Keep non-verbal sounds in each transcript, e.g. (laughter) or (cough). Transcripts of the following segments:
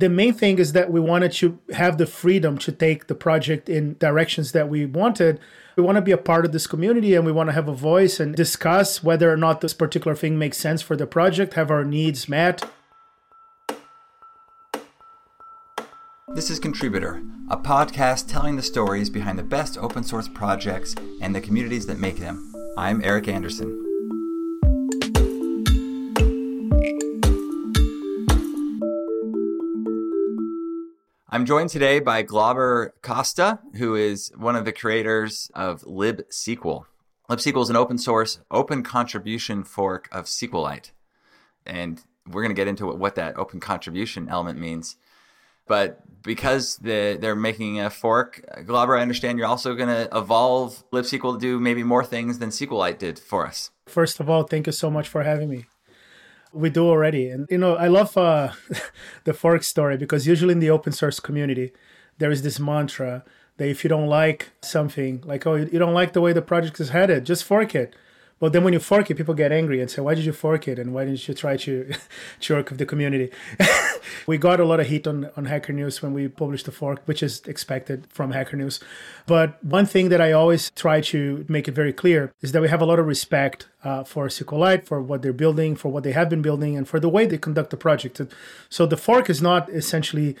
The main thing is that we wanted to have the freedom to take the project in directions that we wanted. We want to be a part of this community and we want to have a voice and discuss whether or not this particular thing makes sense for the project, have our needs met. This is Contributor, a podcast telling the stories behind the best open source projects and the communities that make them. I'm Eric Anderson. I'm joined today by Glauber Costa, who is one of the creators of libSQL. libSQL is an open source, open contribution fork of SQLite. And we're going to get into what that open contribution element means. But because the, they're making a fork, Glauber, I understand you're also going to evolve libSQL to do maybe more things than SQLite did for us. First of all, thank you so much for having me we do already. And you know, I love uh, (laughs) the fork story because usually in the open source community, there is this mantra that if you don't like something, like oh, you don't like the way the project is headed, just fork it. But then when you fork it, people get angry and say, "Why did you fork it? And why didn't you try to, to work with the community?" (laughs) we got a lot of heat on on Hacker News when we published the fork, which is expected from Hacker News. But one thing that I always try to make it very clear is that we have a lot of respect uh, for SQLite, for what they're building, for what they have been building, and for the way they conduct the project. So the fork is not essentially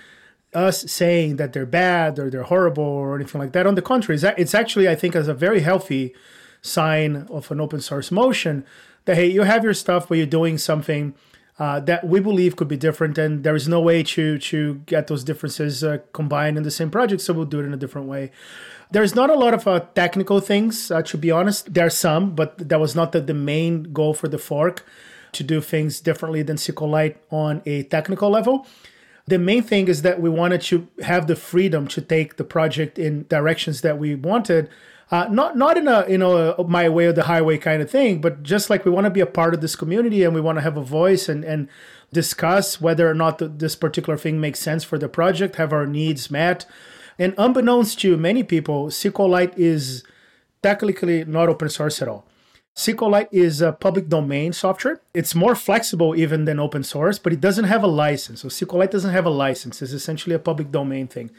us saying that they're bad or they're horrible or anything like that. On the contrary, it's actually, I think, as a very healthy sign of an open source motion that hey, you have your stuff, but you're doing something uh, that we believe could be different, and there is no way to to get those differences uh, combined in the same project. So we'll do it in a different way. There's not a lot of uh, technical things, uh, to be honest. There are some, but that was not the, the main goal for the fork to do things differently than SQLite on a technical level. The main thing is that we wanted to have the freedom to take the project in directions that we wanted uh, not not in a you know my way or the highway kind of thing, but just like we want to be a part of this community and we want to have a voice and and discuss whether or not the, this particular thing makes sense for the project, have our needs met. And unbeknownst to many people, SQLite is technically not open source at all. SQLite is a public domain software. It's more flexible even than open source, but it doesn't have a license. So SQLite doesn't have a license. It's essentially a public domain thing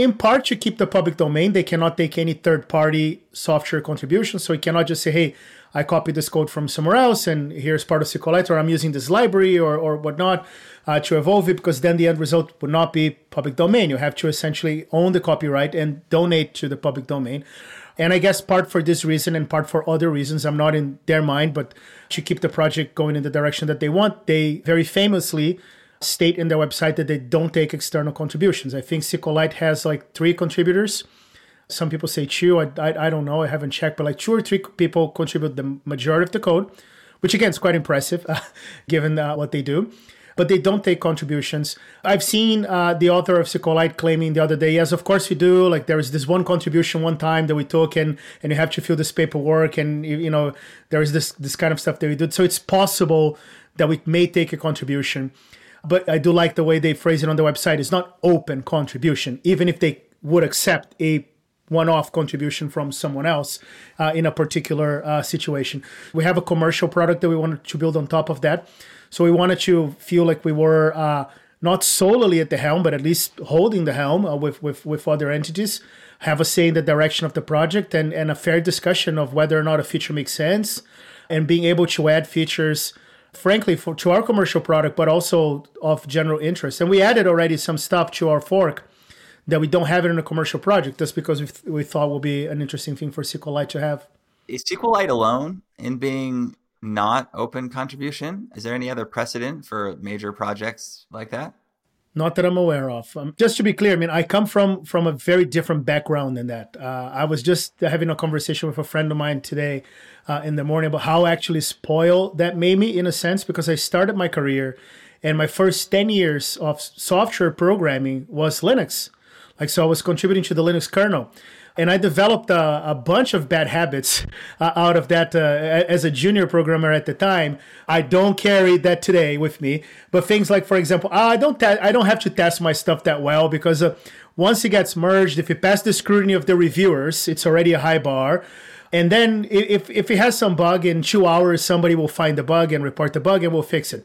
in part to keep the public domain. They cannot take any third party software contributions. So you cannot just say, hey, I copied this code from somewhere else and here's part of SQLite or I'm using this library or, or whatnot uh, to evolve it because then the end result would not be public domain. You have to essentially own the copyright and donate to the public domain. And I guess part for this reason and part for other reasons, I'm not in their mind, but to keep the project going in the direction that they want, they very famously state in their website that they don't take external contributions. I think SQLite has like three contributors. Some people say two. I, I, I, don't know. I haven't checked, but like two or three people contribute the majority of the code, which again is quite impressive uh, (laughs) given uh, what they do. But they don't take contributions. I've seen uh, the author of SQLite claiming the other day, yes, of course we do. Like there is this one contribution one time that we took, and and you have to fill this paperwork, and you know there is this this kind of stuff that we do. So it's possible that we may take a contribution. But I do like the way they phrase it on the website. It's not open contribution, even if they would accept a one-off contribution from someone else uh, in a particular uh, situation. We have a commercial product that we wanted to build on top of that. So we wanted to feel like we were uh, not solely at the helm, but at least holding the helm uh, with, with, with other entities, have a say in the direction of the project and, and a fair discussion of whether or not a feature makes sense and being able to add features frankly for to our commercial product but also of general interest and we added already some stuff to our fork that we don't have it in a commercial project just because we, we thought will be an interesting thing for SQLite to have. Is SQLite alone in being not open contribution? Is there any other precedent for major projects like that? Not that I'm aware of. Um, just to be clear, I mean, I come from from a very different background than that. Uh, I was just having a conversation with a friend of mine today uh, in the morning about how actually spoiled that made me in a sense because I started my career and my first 10 years of software programming was Linux. Like, so I was contributing to the Linux kernel. And I developed a, a bunch of bad habits uh, out of that uh, as a junior programmer at the time. I don't carry that today with me. But things like, for example, I don't te- I don't have to test my stuff that well because uh, once it gets merged, if it passes the scrutiny of the reviewers, it's already a high bar. And then if, if it has some bug in two hours, somebody will find the bug and report the bug and we'll fix it.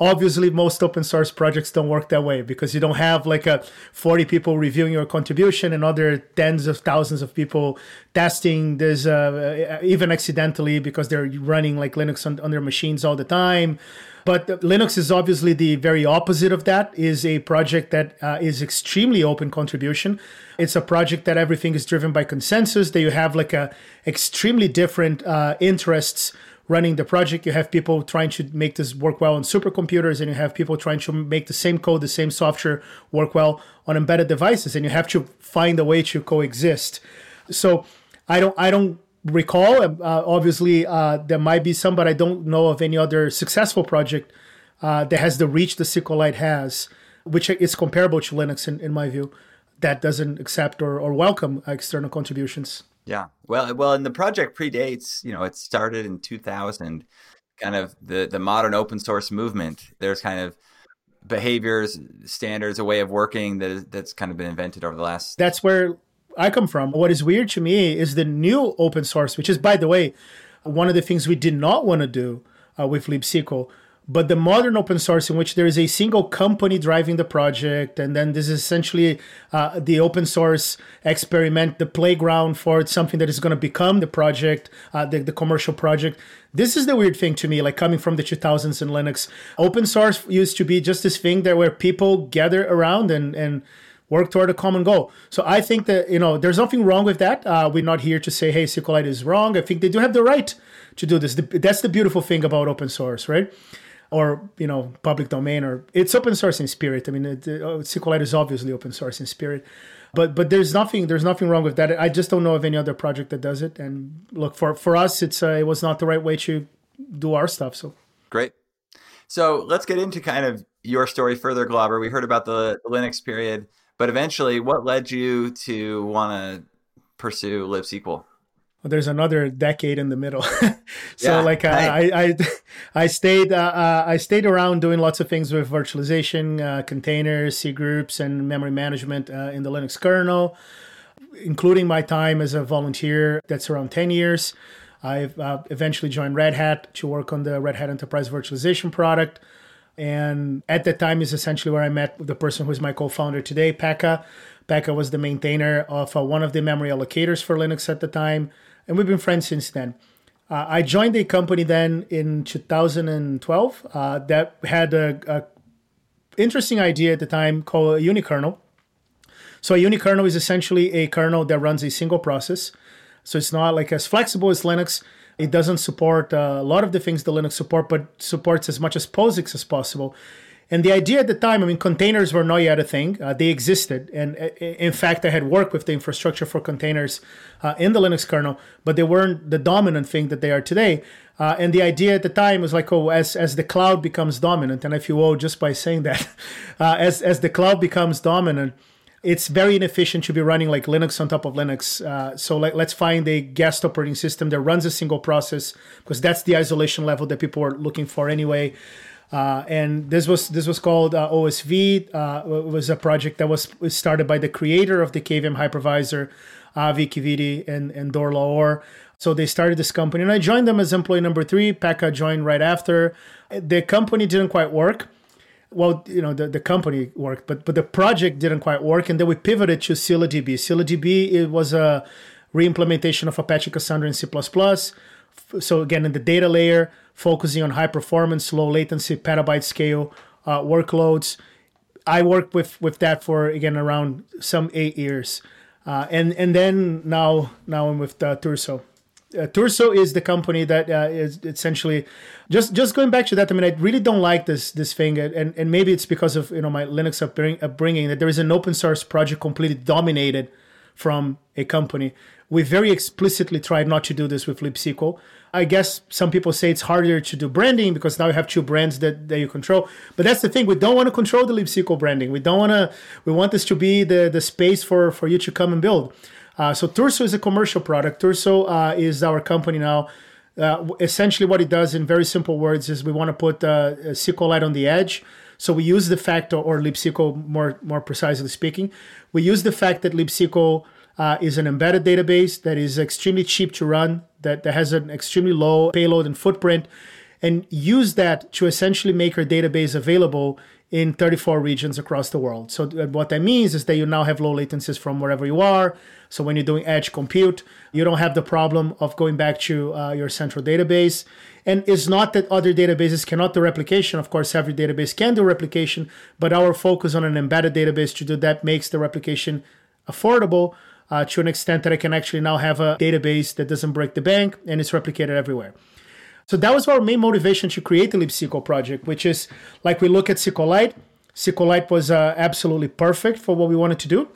Obviously most open source projects don't work that way because you don't have like a 40 people reviewing your contribution and other tens of thousands of people testing. There's uh, even accidentally because they're running like linux on, on their machines all the time. But linux is obviously the very opposite of that is a project that uh, is extremely open contribution. It's a project that everything is driven by consensus that you have like a extremely different uh, interests running the project. You have people trying to make this work well on supercomputers, and you have people trying to make the same code, the same software work well on embedded devices, and you have to find a way to coexist. So I don't, I don't recall. Uh, obviously, uh, there might be some, but I don't know of any other successful project uh, that has the reach the SQLite has, which is comparable to Linux in, in my view, that doesn't accept or, or welcome external contributions. Yeah. Well, well, and the project predates, you know, it started in 2000, kind of the, the modern open source movement. There's kind of behaviors, standards, a way of working that is, that's kind of been invented over the last. That's where I come from. What is weird to me is the new open source, which is, by the way, one of the things we did not want to do uh, with libsql but the modern open source in which there is a single company driving the project and then this is essentially uh, the open source experiment the playground for something that is going to become the project uh, the, the commercial project this is the weird thing to me like coming from the 2000s in linux open source used to be just this thing there where people gather around and and work toward a common goal. So I think that you know there's nothing wrong with that. Uh, we're not here to say hey SQLite is wrong. I think they do have the right to do this. That's the beautiful thing about open source, right? Or you know public domain or it's open source in spirit. I mean, it, uh, SQLite is obviously open source in spirit, but but there's nothing there's nothing wrong with that. I just don't know of any other project that does it. And look for for us, it's uh, it was not the right way to do our stuff. So great. So let's get into kind of your story further, Glauber. We heard about the, Linux period, but eventually, what led you to want to pursue libsql? Well, there's another decade in the middle. (laughs) so yeah, like uh, I, I, I stayed, uh, uh, I stayed around doing lots of things with virtualization, uh, containers, C groups, and memory management uh, in the Linux kernel, including my time as a volunteer. That's around 10 years. I've uh, eventually joined Red Hat to work on the Red Hat Enterprise Virtualization product. And at that time is essentially where I met the person who is my co-founder today, Pekka. Pekka was the maintainer of one of the memory allocators for Linux at the time and we've been friends since then. Uh, I joined a company then in 2012 uh, that had a, a, interesting idea at the time called a unikernel. So a unikernel is essentially a kernel that runs a single process. So it's not like as flexible as Linux. It doesn't support uh, a lot of the things the Linux support, but supports as much as POSIX as possible. And the idea at the time, I mean, containers were not yet a thing. Uh, they existed. And uh, in fact, I had worked with the infrastructure for containers uh, in the Linux kernel, but they weren't the dominant thing that they are today. Uh, and the idea at the time was like, oh, as, as the cloud becomes dominant, and if you will, just by saying that, (laughs) uh, as, as the cloud becomes dominant, it's very inefficient to be running like Linux on top of Linux. Uh, so like, let's find a guest operating system that runs a single process because that's the isolation level that people are looking for anyway. Uh, and this was this was called uh, OSV. Uh, it was a project that was started by the creator of the KVM hypervisor, Avi Kivity and and Dor Laor. So they started this company, and I joined them as employee number three. Pekka joined right after. The company didn't quite work. Well, you know, the, the company worked, but but the project didn't quite work, and then we pivoted to ScyllaDB. ScyllaDB it was a reimplementation of Apache Cassandra in C++. So again, in the data layer, focusing on high performance, low latency, petabyte scale uh, workloads. I worked with with that for again around some eight years, uh, and and then now now I'm with uh, Turso. Uh, Turso is the company that uh, is essentially just just going back to that. I mean, I really don't like this this thing, and and maybe it's because of you know my Linux upbringing that there is an open source project completely dominated from a company. We very explicitly tried not to do this with libsql. I guess some people say it's harder to do branding because now you have two brands that, that you control. But that's the thing. We don't want to control the libsql branding. We don't want to. We want this to be the the space for for you to come and build. Uh, so Turso is a commercial product. Turso uh, is our company now. Uh, essentially, what it does in very simple words is we want to put uh, SQLite on the edge. So we use the fact, or libsql more more precisely speaking, we use the fact that libsql uh, is an embedded database that is extremely cheap to run, that, that has an extremely low payload and footprint. and use that to essentially make our database available in 34 regions across the world. So what that means is that you now have low latencies from wherever you are. So when you're doing edge compute, you don't have the problem of going back to uh, your central database. And it's not that other databases cannot do replication. Of course, every database can do replication, but our focus on an embedded database to do that makes the replication affordable uh, to an extent that I can actually now have a database that doesn't break the bank and it's replicated everywhere. So that was our main motivation to create the libSQL project, which is like we look at SQLite. SQLite was uh, absolutely perfect for what we wanted to do,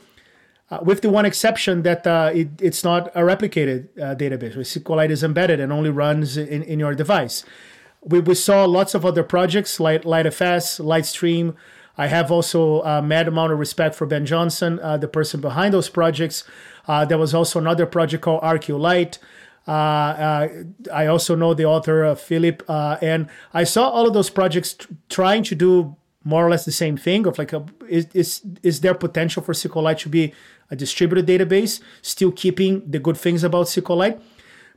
uh, with the one exception that uh, it, it's not a replicated uh, database. SQLite is embedded and only runs in, in your device. We, we saw lots of other projects like LiteFS, Litestream. I have also a mad amount of respect for Ben Johnson, uh, the person behind those projects. Uh, there was also another project called rqlite. Uh, uh, I also know the author, uh, Phillip, and I saw all of those projects t- trying to do more or less the same thing of like a, is, is is there potential for SQLite to be a distributed database, still keeping the good things about SQLite?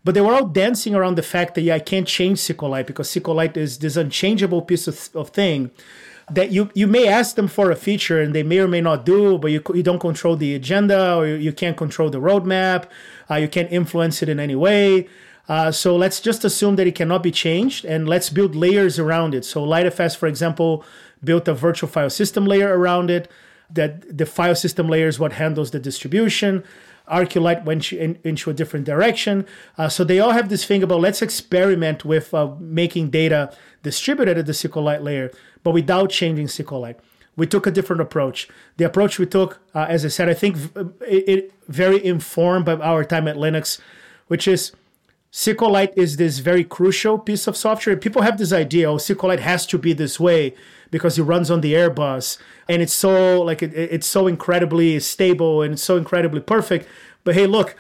But they were all dancing around the fact that yeah, I can't change SQLite because SQLite is this unchangeable piece of, of thing that you you may ask them for a feature and they may or may not do, but you you don't control the agenda or you, you can't control the roadmap, uh, you can't influence it in any way. Uh, so let's just assume that it cannot be changed and let's build layers around it. So LiteFS, for example, built a virtual file system layer around it. That the file system layer is what handles the distribution. rqlite went in, into a different direction. Uh, so they all have this thing about let's experiment with uh, making data distributed at the SQLite layer, but without changing SQLite. We took a different approach. The approach we took, uh, as I said, I think it, it very informed by our time at Linux, which is SQLite is this very crucial piece of software. People have this idea, oh, SQLite has to be this way because it runs on the Airbus and it's so like it, it's so incredibly stable and it's so incredibly perfect. But hey, look,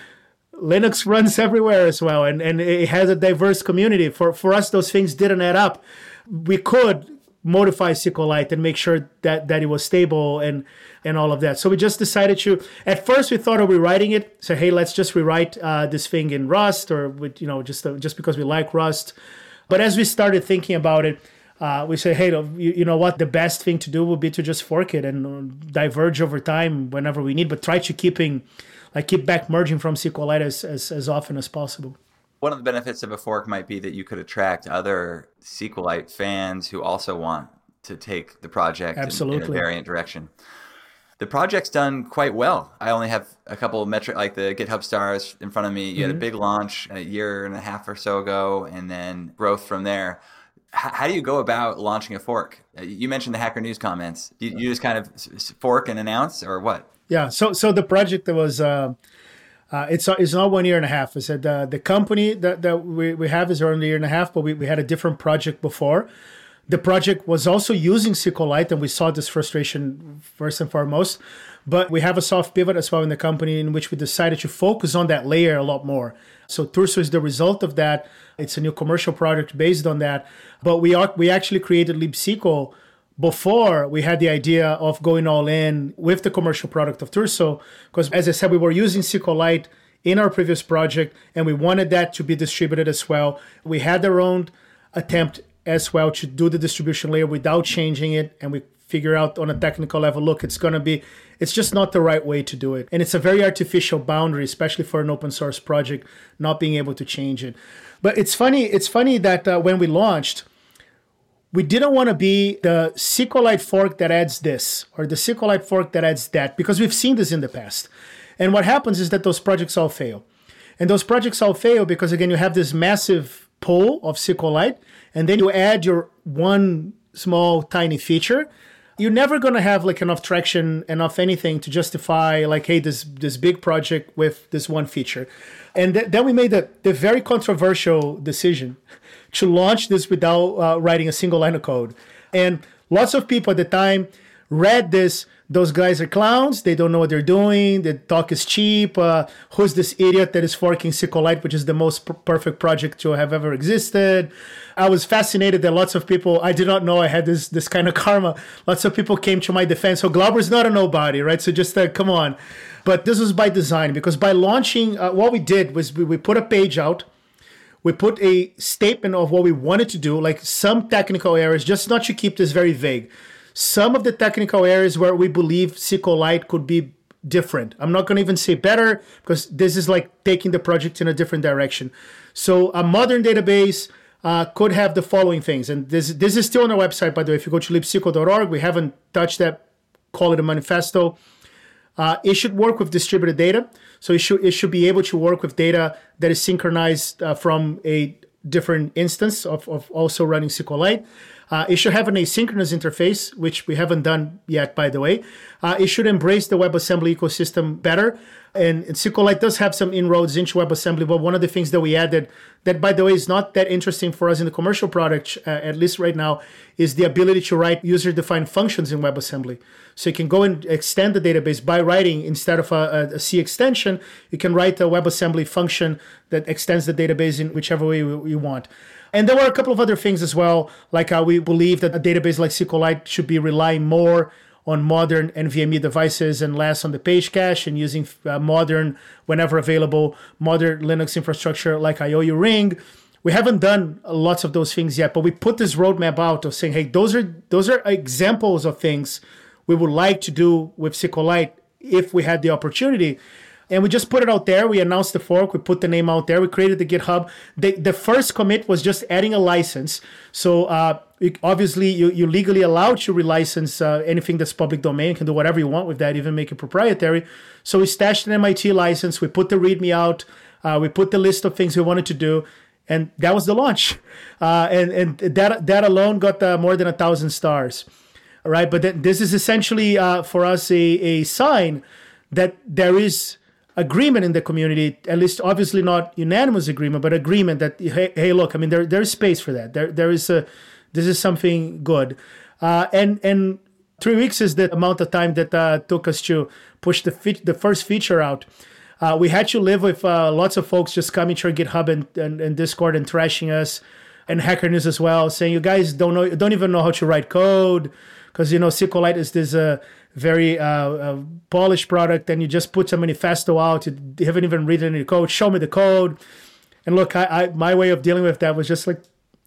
Linux (laughs) runs everywhere as well, and, and it has a diverse community. For for us, those things didn't add up. We could modify SQLite and make sure that that it was stable and and all of that. So we just decided to. At first, we thought of rewriting it. So hey, let's just rewrite uh, this thing in Rust, or with you know just uh, just because we like Rust. But as we started thinking about it, uh, we say, hey, you, you, know what? The best thing to do would be to just fork it and uh, diverge over time whenever we need, but try to keeping like keep back merging from SQLite as, as, as often as possible. One of the benefits of a fork might be that you could attract other SQLite fans who also want to take the project in, in, a variant direction. The project's done quite well. I only have a couple of metric, like the GitHub stars in front of me. You mm-hmm. had a mm-hmm. big launch a year and a half or so ago, and then growth from there how do you go about launching a fork? Uh, you mentioned the Hacker News comments. You, you just kind of fork and announce, or what? Yeah. So so the project that was. Uh, uh, it's it's not one year and a half. I said uh, the company that, that we, we have is around a year and a half, but we, we had a different project before. The project was also using SQLite, and we saw this frustration first and foremost. But we have a soft pivot as well in the company in which we decided to focus on that layer a lot more. So Turso is the result of that. It's a new commercial product based on that. But we are we actually created libSQL before we had the idea of going all in with the commercial product of Turso. Because as I said, we were using SQLite in our previous project and we wanted that to be distributed as well. We had our own attempt as well to do the distribution layer without changing it and we figure out on a technical level look it's going to be it's just not the right way to do it and it's a very artificial boundary especially for an open source project not being able to change it but it's funny it's funny that uh, when we launched we didn't want to be the SQLite fork that adds this or the SQLite fork that adds that because we've seen this in the past. And what happens is that those projects all fail. And those projects all fail because again you have this massive pool of SQLite and then you add your one small tiny feature you're never to have like enough traction enough anything to justify like hey this this big project with this one feature. And th- then we made the, the very controversial decision to launch this without uh, writing a single line of code. And lots of people at the time read this those guys are clowns. They don't know what they're doing. The talk is cheap. Uh, who's this idiot that is forking SQLite, which is the most p- perfect project to have ever existed? I was fascinated that lots of people, I did not know I had this this kind of (laughs) karma. Lots of people came to my defense. So Glauber's not a nobody, right? So just uh, come on. But this was by design because by launching, uh, what we did was we, we put a page out we put a statement of what we wanted to do, like some technical areas, just not to keep this very vague. Some of the technical areas where we believe SQLite could be different. I'm not going to even say better because this is like taking the project in a different direction. So a modern database uh, could have the following things, and this this is still on our website by the way. If you go to libsql.org, we haven't touched that. Call it a manifesto. Uh, it should work with distributed data, so it should it should be able to work with data that is synchronized uh, from a different instance of, of also running SQLite. Uh, it should have an asynchronous interface, which we haven't done yet, by the way. Uh, it should embrace the WebAssembly ecosystem better. And, and SQLite does have some inroads into WebAssembly, but one of the things that we added, that by the way is not that interesting for us in the commercial product, uh, at least right now, is the ability to write user-defined functions in WebAssembly. So you can go and extend the database by writing instead of a, a C extension, you can write a WebAssembly function that extends the database in whichever way you want. And there were a couple of other things as well, like how we believe that a database like SQLite should be relying more on modern NVMe devices and less on the page cache and using uh, modern, whenever available, modern Linux infrastructure like io_uring. We haven't done lots of those things yet, but we put this roadmap out of saying, hey, those are those are examples of things we would like to do with SQLite if we had the opportunity and we just put it out there. We announced the fork. We put the name out there. We created the GitHub. The, the first commit was just adding a license. So uh, obviously, you, you're legally allowed to relicense uh, anything that's public domain. You can do whatever you want with that, even make it proprietary. So we stashed an MIT license. We put the README out. Uh, we put the list of things we wanted to do. And that was the launch. (laughs) Uh, and and that, that alone got uh, more than a thousand stars. All right. But th- this is essentially uh, for us a, a sign that there is agreement in the community, at least obviously not unanimous agreement, but agreement that hey, hey look, I mean there there is space for that. There there is a this is something good, uh, and and three weeks is the amount of time that uh, took us to push the fe- the first feature out. Uh, we had to live with uh, lots of folks just coming to our GitHub and, and, and Discord and trashing us, and Hacker News as well, saying you guys don't know don't even know how to write code because you know SQLite is this uh, very uh, uh, polished product, and you just put some manifesto out. You haven't even written any code. Show me the code. And look, I, I my way of dealing with that was just like,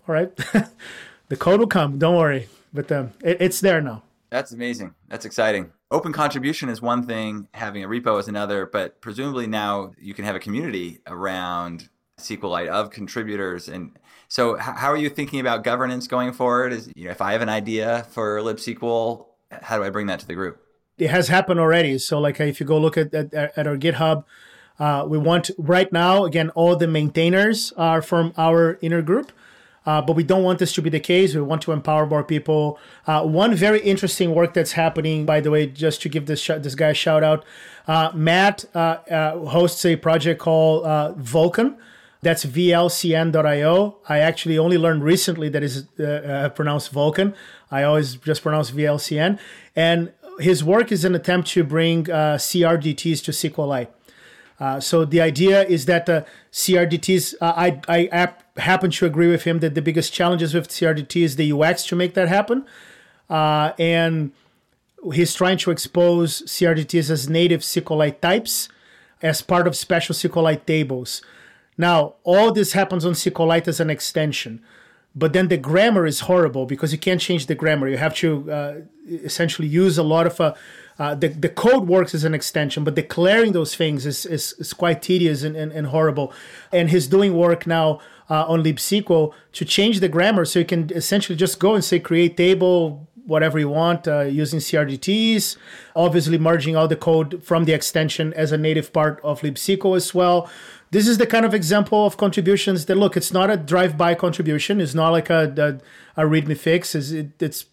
all right, (laughs) the code will come. Don't worry. But um, it, it's there now. That's amazing. That's exciting. Open contribution is one thing, having a repo is another, but presumably now you can have a community around SQLite of contributors. And so, how are you thinking about governance going forward? Is you know, if I have an idea for libsql, how do I bring that to the group? It has happened already. So, like, if you go look at at, at our GitHub, uh, we want right now again all the maintainers are from our inner group. Uh, but we don't want this to be the case. We want to empower more people. Uh, one very interesting work that's happening, by the way, just to give this sh- this guy a shout out, uh, Matt uh, uh, hosts a project called uh, Vulcan. That's VLCN.io. I actually only learned recently that is pronounced Vulcan. I always just pronounce VLCN. And his work is an attempt to bring uh, CRDTs to SQLite. Uh, so the idea is that the CRDTs, uh, I, I happen to agree with him that the biggest challenges with CRDT is the UX to make that happen. Uh, and he's trying to expose CRDTs as native SQLite types as part of special SQLite tables. Now, all this happens on SQLite as an extension but then the grammar is horrible because you can't change the grammar. You have to uh, essentially use a lot of uh, uh, the, the code works as an extension, but declaring those things is, is, is quite tedious and, and, and, horrible. And he's doing work now uh, on libsql to change the grammar so you can essentially just go and say create table whatever you want uh, using CRDTs, obviously merging all the code from the extension as a native part of libsql as well this is the kind of example of contributions that look it's not a drive-by contribution. It's not like a, a, a readme fix. It's, it, it's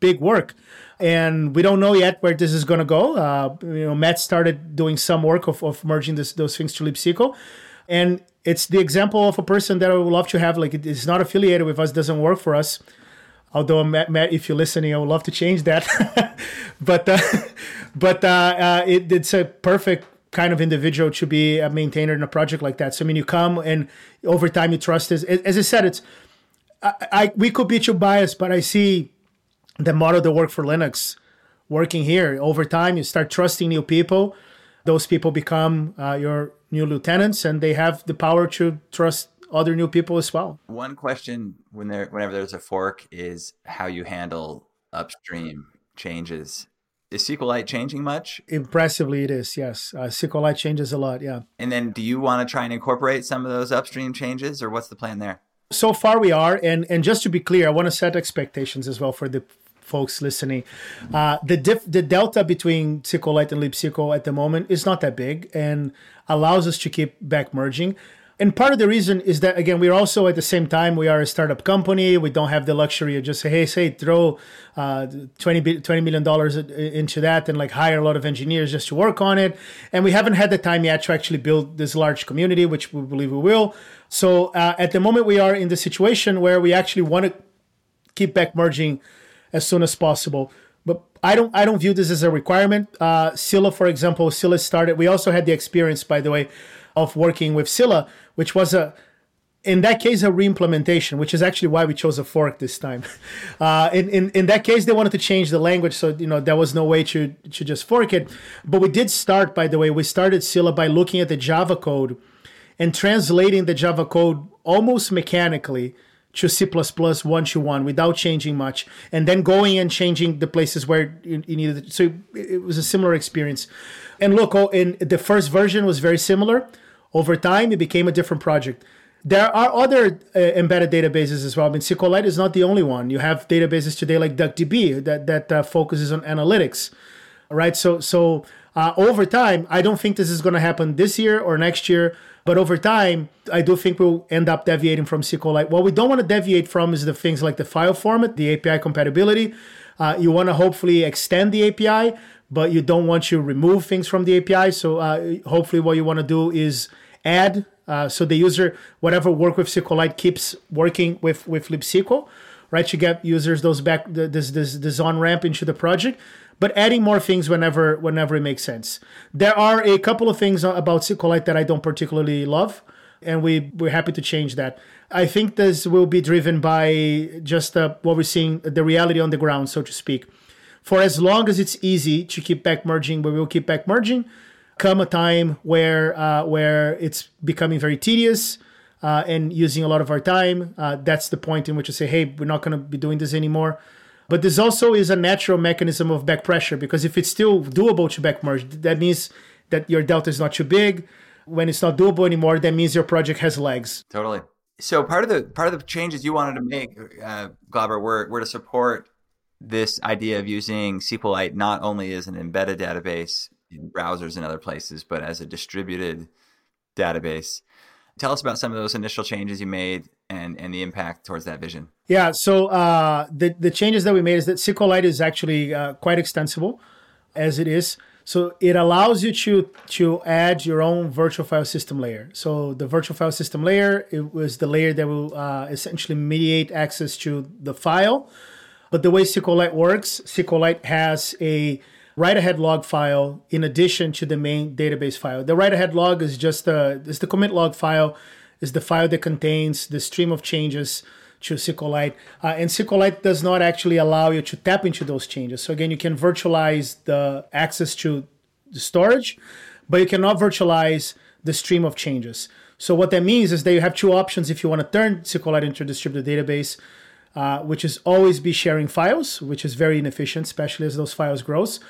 big work. And we don't know yet where this is going to go. Uh, you know matt started doing some work of, of merging this, those things to libsql. And it's the example of a person that i would love to have. Like it's not affiliated with us doesn't work for us. Although Matt, Matt, if you're listening, I would love to change that. (laughs) but uh, (laughs) but uh, uh, it, it's a perfect kind of individual to be a maintainer in a project like that. So I mean, you come and over time you trust this. As I said, it's I, I we could be too biased, but I see the model that work for Linux working here. Over time, you start trusting new people. Those people become uh, your new lieutenants, and they have the power to trust other new people as well. One question when there, whenever there's a fork, is how you handle upstream changes. Is SQLite changing much? Impressively, it is. Yes, uh, SQLite changes a lot. Yeah. And then, do you want to try and incorporate some of those upstream changes, or what's the plan there? So far, we are, and and just to be clear, I want to set expectations as well for the folks listening. Uh, the diff- the delta between SQLite and libsql at the moment is not that big, and allows us to keep back merging and part of the reason is that again we're also at the same time we are a startup company we don't have the luxury of just say hey say throw uh, 20, 20 million dollars into that and like hire a lot of engineers just to work on it and we haven't had the time yet to actually build this large community which we believe we will so uh, at the moment we are in the situation where we actually want to keep back merging as soon as possible but I don't I don't view this as a requirement. Uh, Scylla, for example, Scylla started. We also had the experience, by the way, of working with Scylla, which was a in that case a reimplementation, which is actually why we chose a fork this time. (laughs) Uh, in, in in that case, they wanted to change the language, so you know there was no way to to just fork it. But we did start, by the way, we started Scylla by looking at the Java code and translating the Java code almost mechanically to C++ one to one without changing much, and then going and changing the places where you, you needed. So it was a similar experience. And look, oh, in the first version was very similar over time, it became a different project. There are other uh, embedded databases as well. I mean, SQLite is not the only one. You have databases today like DuckDB that that uh, focuses on analytics, right? So so uh, over time, I don't think this is going to happen this year or next year. But over time, I do think we'll end up deviating from SQLite. What we don't want to deviate from is the things like the file format, the API compatibility. Uh, you want to hopefully extend the API, but you don't want to remove things from the API. So uh, hopefully, what you want to do is add. Uh, so the user, whatever work with SQLite keeps working with, with libsql, right? You get users those back, this, this, this on ramp into the project, but adding more things whenever, whenever it makes sense. There are a couple of things about SQLite that I don't particularly love, and we, we're happy to change that. I think this will be driven by just uh, what we're seeing, the reality on the ground, so to speak. For as long as it's easy to keep back merging, we will keep back merging come a time where uh, where it's becoming very tedious uh, and using a lot of our time. Uh, that's the point in which we say, hey, we're not going to be doing this anymore. But this also is a natural mechanism of back pressure because if it's still doable to back merge, that means that your delta is not too big. When it's not doable anymore, that means your project has legs. Totally. So part of the part of the changes you wanted to make, uh, Glauber, were were to support this idea of using SQLite not only as an embedded database in browsers and other places, but as a distributed database. Tell us about some of those initial changes you made and, and the impact towards that vision. Yeah, so uh, the, the changes that we made is that SQLite is actually uh, quite extensible as it is. So it allows you to to add your own virtual file system layer. So the virtual file system layer it was the layer that will uh, essentially mediate access to the file. But the way SQLite works, SQLite has a write ahead log file in addition to the main database file. The write ahead log is just the is the commit log file, is the file that contains the stream of changes to SQLite. Uh, and SQLite does not actually allow you to tap into those changes. So again, you can virtualize the access to the storage, but you cannot virtualize the stream of changes. So what that means is that you have two options if you want to turn SQLite into a distributed database. Uh, which is always be sharing files, which is very inefficient, especially as those files grows,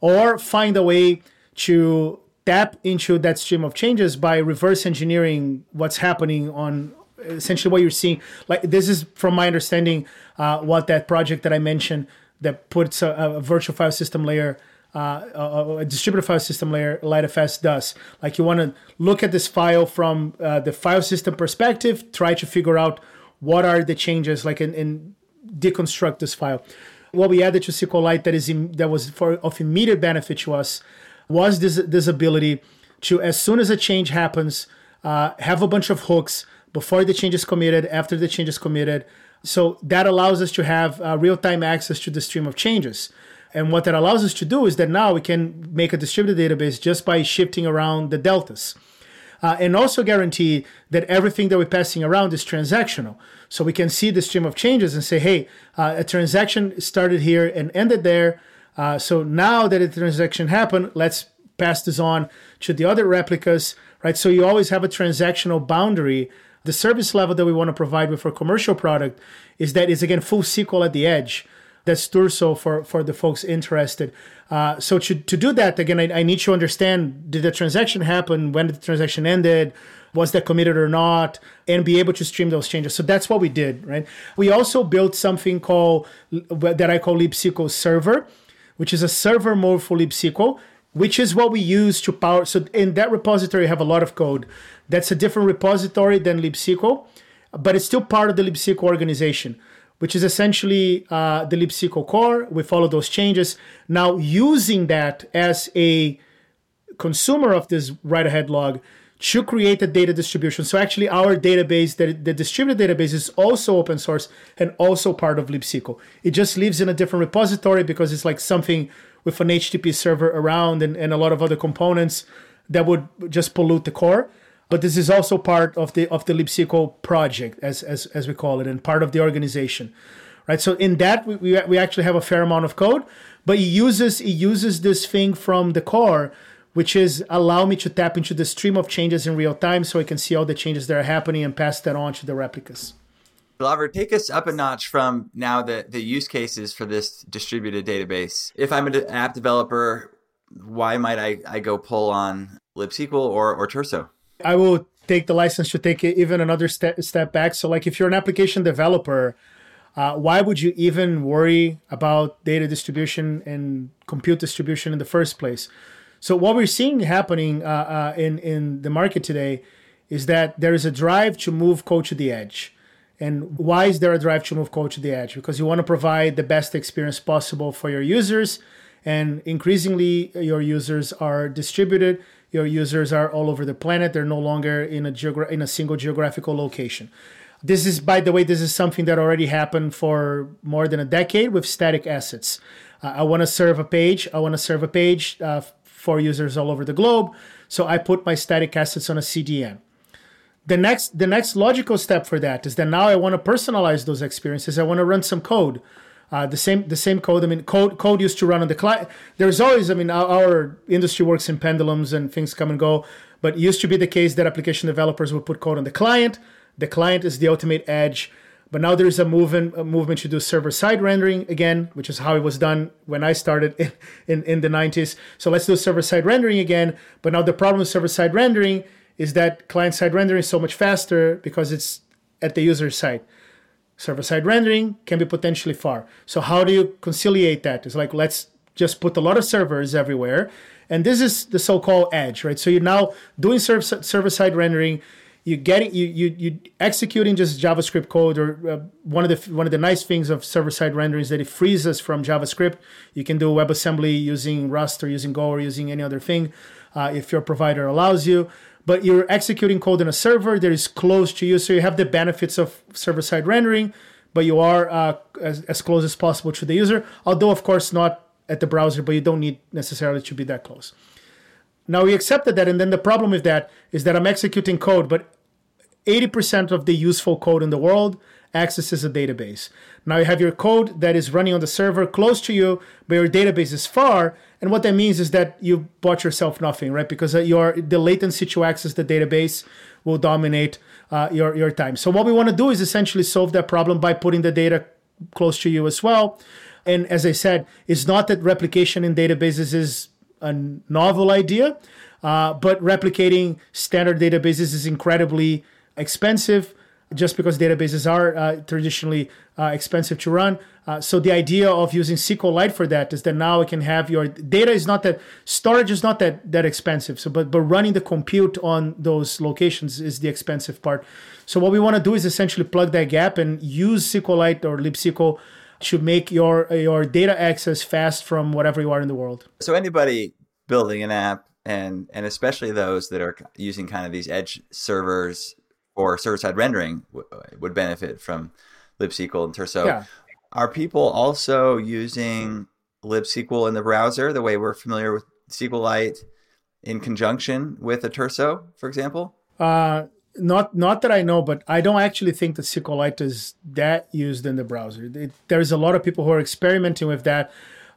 or find a way to tap into that stream of changes by reverse engineering what's happening on essentially what you're seeing. Like this is from my understanding, uh, what that project that I mentioned that puts a, a virtual file system layer. Uh, a, a, distributed file system layer, LiteFS does. Like you want to look at this file from uh, the file system perspective, try to figure out what are the changes like in, in deconstruct this file what we added to SQLite that is that was for of immediate benefit to us was this this ability to as soon as a change happens uh, have a bunch of hooks before the change is committed after the change is committed. So that allows us to have uh, real-time access to the stream of changes. And what that allows us to do is that now we can make a distributed database just by shifting around the deltas uh, and also guarantee that everything that we're passing around is transactional. So we can see the stream of changes and say, hey, uh, a transaction started here and ended there. Uh, so now that a transaction happened, let's pass this on to the other replicas, right? So you always have a transactional boundary The service level that we want to provide with our commercial product is that is again full SQL at the edge. That's Turso for, for the folks interested. Uh, so to, to do that, again, I, I need to understand did the transaction happen? When did the transaction ended? Was that committed or not? And be able to stream those changes. So that's what we did, right? We also built something called that I call LibSQL Server, which is a server mode for LibSQL which is what we use to power. So in that repository, you have a lot of code. That's a different repository than libsql, but it's still part of the libsql organization, which is essentially uh, the libsql core. We follow those changes. Now, using that as a consumer of this write ahead log to create a data distribution. So actually, our database, the, the distributed database, is also open source and also part of libsql. It just lives in a different repository because it's like something with an HTTP server around and, and a lot of other components that would just pollute the core. But this is also part of the of the libsql project, as, as, as we call it, and part of the organization. Right. So in that we, we, we actually have a fair amount of code, but it uses it uses this thing from the core, which is allow me to tap into the stream of changes in real time so I can see all the changes that are happening and pass that on to the replicas. Glauber, take us up a notch from now the, the use cases for this distributed database. If I'm an app developer, why might I, I go pull on libsql or, or Turso? I will take the license to take it even another step, step back. So, like if you're an application developer, uh, why would you even worry about data distribution and compute distribution in the first place? So, what we're seeing happening uh, uh, in, in the market today is that there is a drive to move code to the edge. And why is there a drive to move code to the edge? Because you want to provide the best experience possible for your users. And increasingly, your users are distributed. Your users are all over the planet. They're no longer in a geogra- in a single geographical location. This is, by the way, this is something that already happened for more than a decade with static assets. Uh, I want to serve a page. I want to serve a page uh, for users all over the globe. So I put my static assets on a CDN the next the next logical step for that is that now I want to personalize those experiences. I want to run some code. Uh, the same the same code. I mean, code code used to run on the client. There's always, I mean, our, our, industry works in pendulums and things come and go. But it used to be the case that application developers would put code on the client. The client is the ultimate edge. But now there's a movement a movement to do server side rendering again, which is how it was done when I started in, (laughs) in, in the 90s. So let's do server side rendering again. But now the problem with server side rendering is that client side rendering is so much faster because it's at the user side. Server side rendering can be potentially far. So how do you conciliate that? It's like let's just put a lot of servers everywhere, and this is the so-called edge, right? So you're now doing server server side rendering. You getting you you you executing just JavaScript code, or uh, one of the one of the nice things of server side rendering is that it frees us from JavaScript. You can do WebAssembly using Rust or using Go or using any other thing, uh, if your provider allows you but you're executing code in a server that is close to you. So you have the benefits of server side rendering, but you are uh, as, as close as possible to the user, although, of course, not at the browser, but you don't need necessarily to be that close. Now we accepted that, and then the problem with that is that I'm executing code, but 80% of the useful code in the world accesses a database. Now you have your code that is running on the server close to you, but your database is far. And what that means is that you bought yourself nothing, right? Because uh, your the latency to access the database will dominate uh, your your time. So what we want to do is essentially solve that problem by putting the data close to you as well. And as I said, it's not that replication in databases is a novel idea, uh, but replicating standard databases is incredibly expensive just because databases are uh, traditionally uh, expensive to run. Uh, so the idea of using SQLite for that is that now it can have your data is not that storage is not that that expensive. So but but running the compute on those locations is the expensive part. So what we want to do is essentially plug that gap and use SQLite or libsql to make your your data access fast from whatever you are in the world. So anybody building an app and and especially those that are using kind of these edge servers or server side rendering w- would benefit from libsql and Turso. Yeah. Are people also using libsql in the browser the way we're familiar with SQLite in conjunction with a Turso, for example? Uh, not not that I know, but I don't actually think that SQLite is that used in the browser. It, there's a lot of people who are experimenting with that,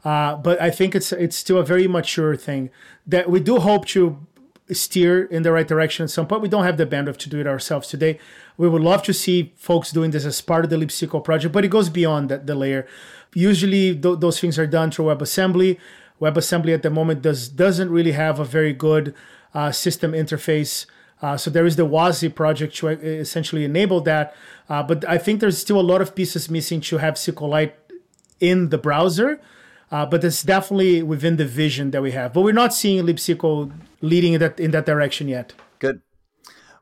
uh, but I think it's it's still a very mature thing. That we do hope to steer in the right direction at some point. We don't have the bandwidth to do it ourselves today. We would love to see folks doing this as part of the LibSQL project, but it goes beyond that, the layer. Usually, th- those things are done through WebAssembly. WebAssembly at the moment does doesn't really have a very good uh, system interface. Uh, so there is the WASI project to essentially enable that. Uh, but I think there's still a lot of pieces missing to have SQLite in the browser. Uh, but it's definitely within the vision that we have. But we're not seeing LibSQL leading in that in that direction yet. Good.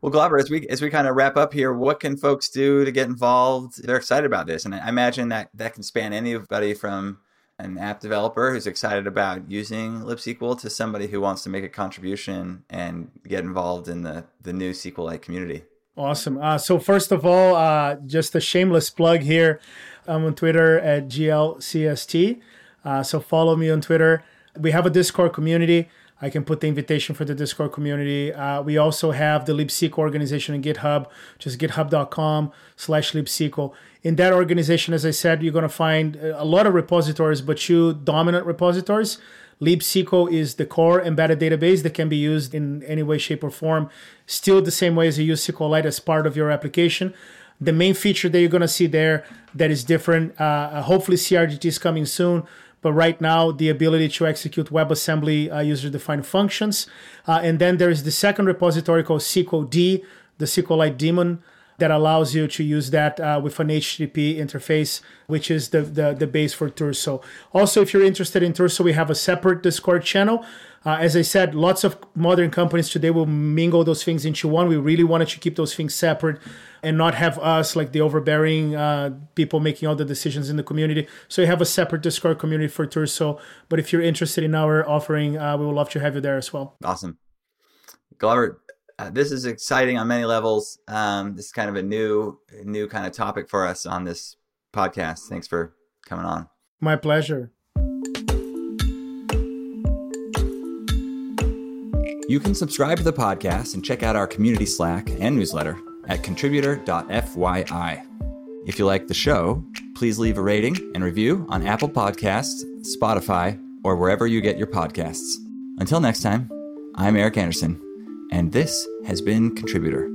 Well, Glauber, as we as we kind of wrap up here, what can folks do to get involved? They're excited about this, and I imagine that that can span anybody from an app developer who's excited about using LibSQL to somebody who wants to make a contribution and get involved in the the new SQLite community. Awesome. Uh, so first of all, uh, just a shameless plug here. I'm on Twitter at glcst. Uh, so follow me on Twitter. We have a Discord community. I can put the invitation for the Discord community. Uh, we also have the libsql organization on GitHub, just github.com slash libsql. In that organization, as I said, you're going to find a lot of repositories, but two dominant repositories. libsql is the core embedded database that can be used in any way, shape, or form. Still the same way as you use SQLite as part of your application. The main feature that you're going to see there that is different, uh, hopefully CRDT is coming soon, but right now the ability to execute WebAssembly uh, user-defined functions. Uh, and then there is the second repository called SQLD, the SQLite daemon that allows you to use that uh, with an HTTP interface, which is the, the, the base for Turso. Also, if you're interested in Turso, we have a separate Discord channel. Uh, as I said, lots of modern companies today will mingle those things into one. We really wanted to keep those things separate and not have us like the overbearing uh, people making all the decisions in the community. So you have a separate Discord community for Turso. But if you're interested in our offering, uh, we would love to have you there as well. Awesome. Glauber, uh, this is exciting on many levels. Um, this is kind of a new, new kind of topic for us on this podcast. Thanks for coming on. My pleasure. You can subscribe to the podcast and check out our community Slack and newsletter at contributor.fyi. If you like the show, please leave a rating and review on Apple Podcasts, Spotify, or wherever you get your podcasts. Until next time, I'm Eric Anderson, and this has been Contributor.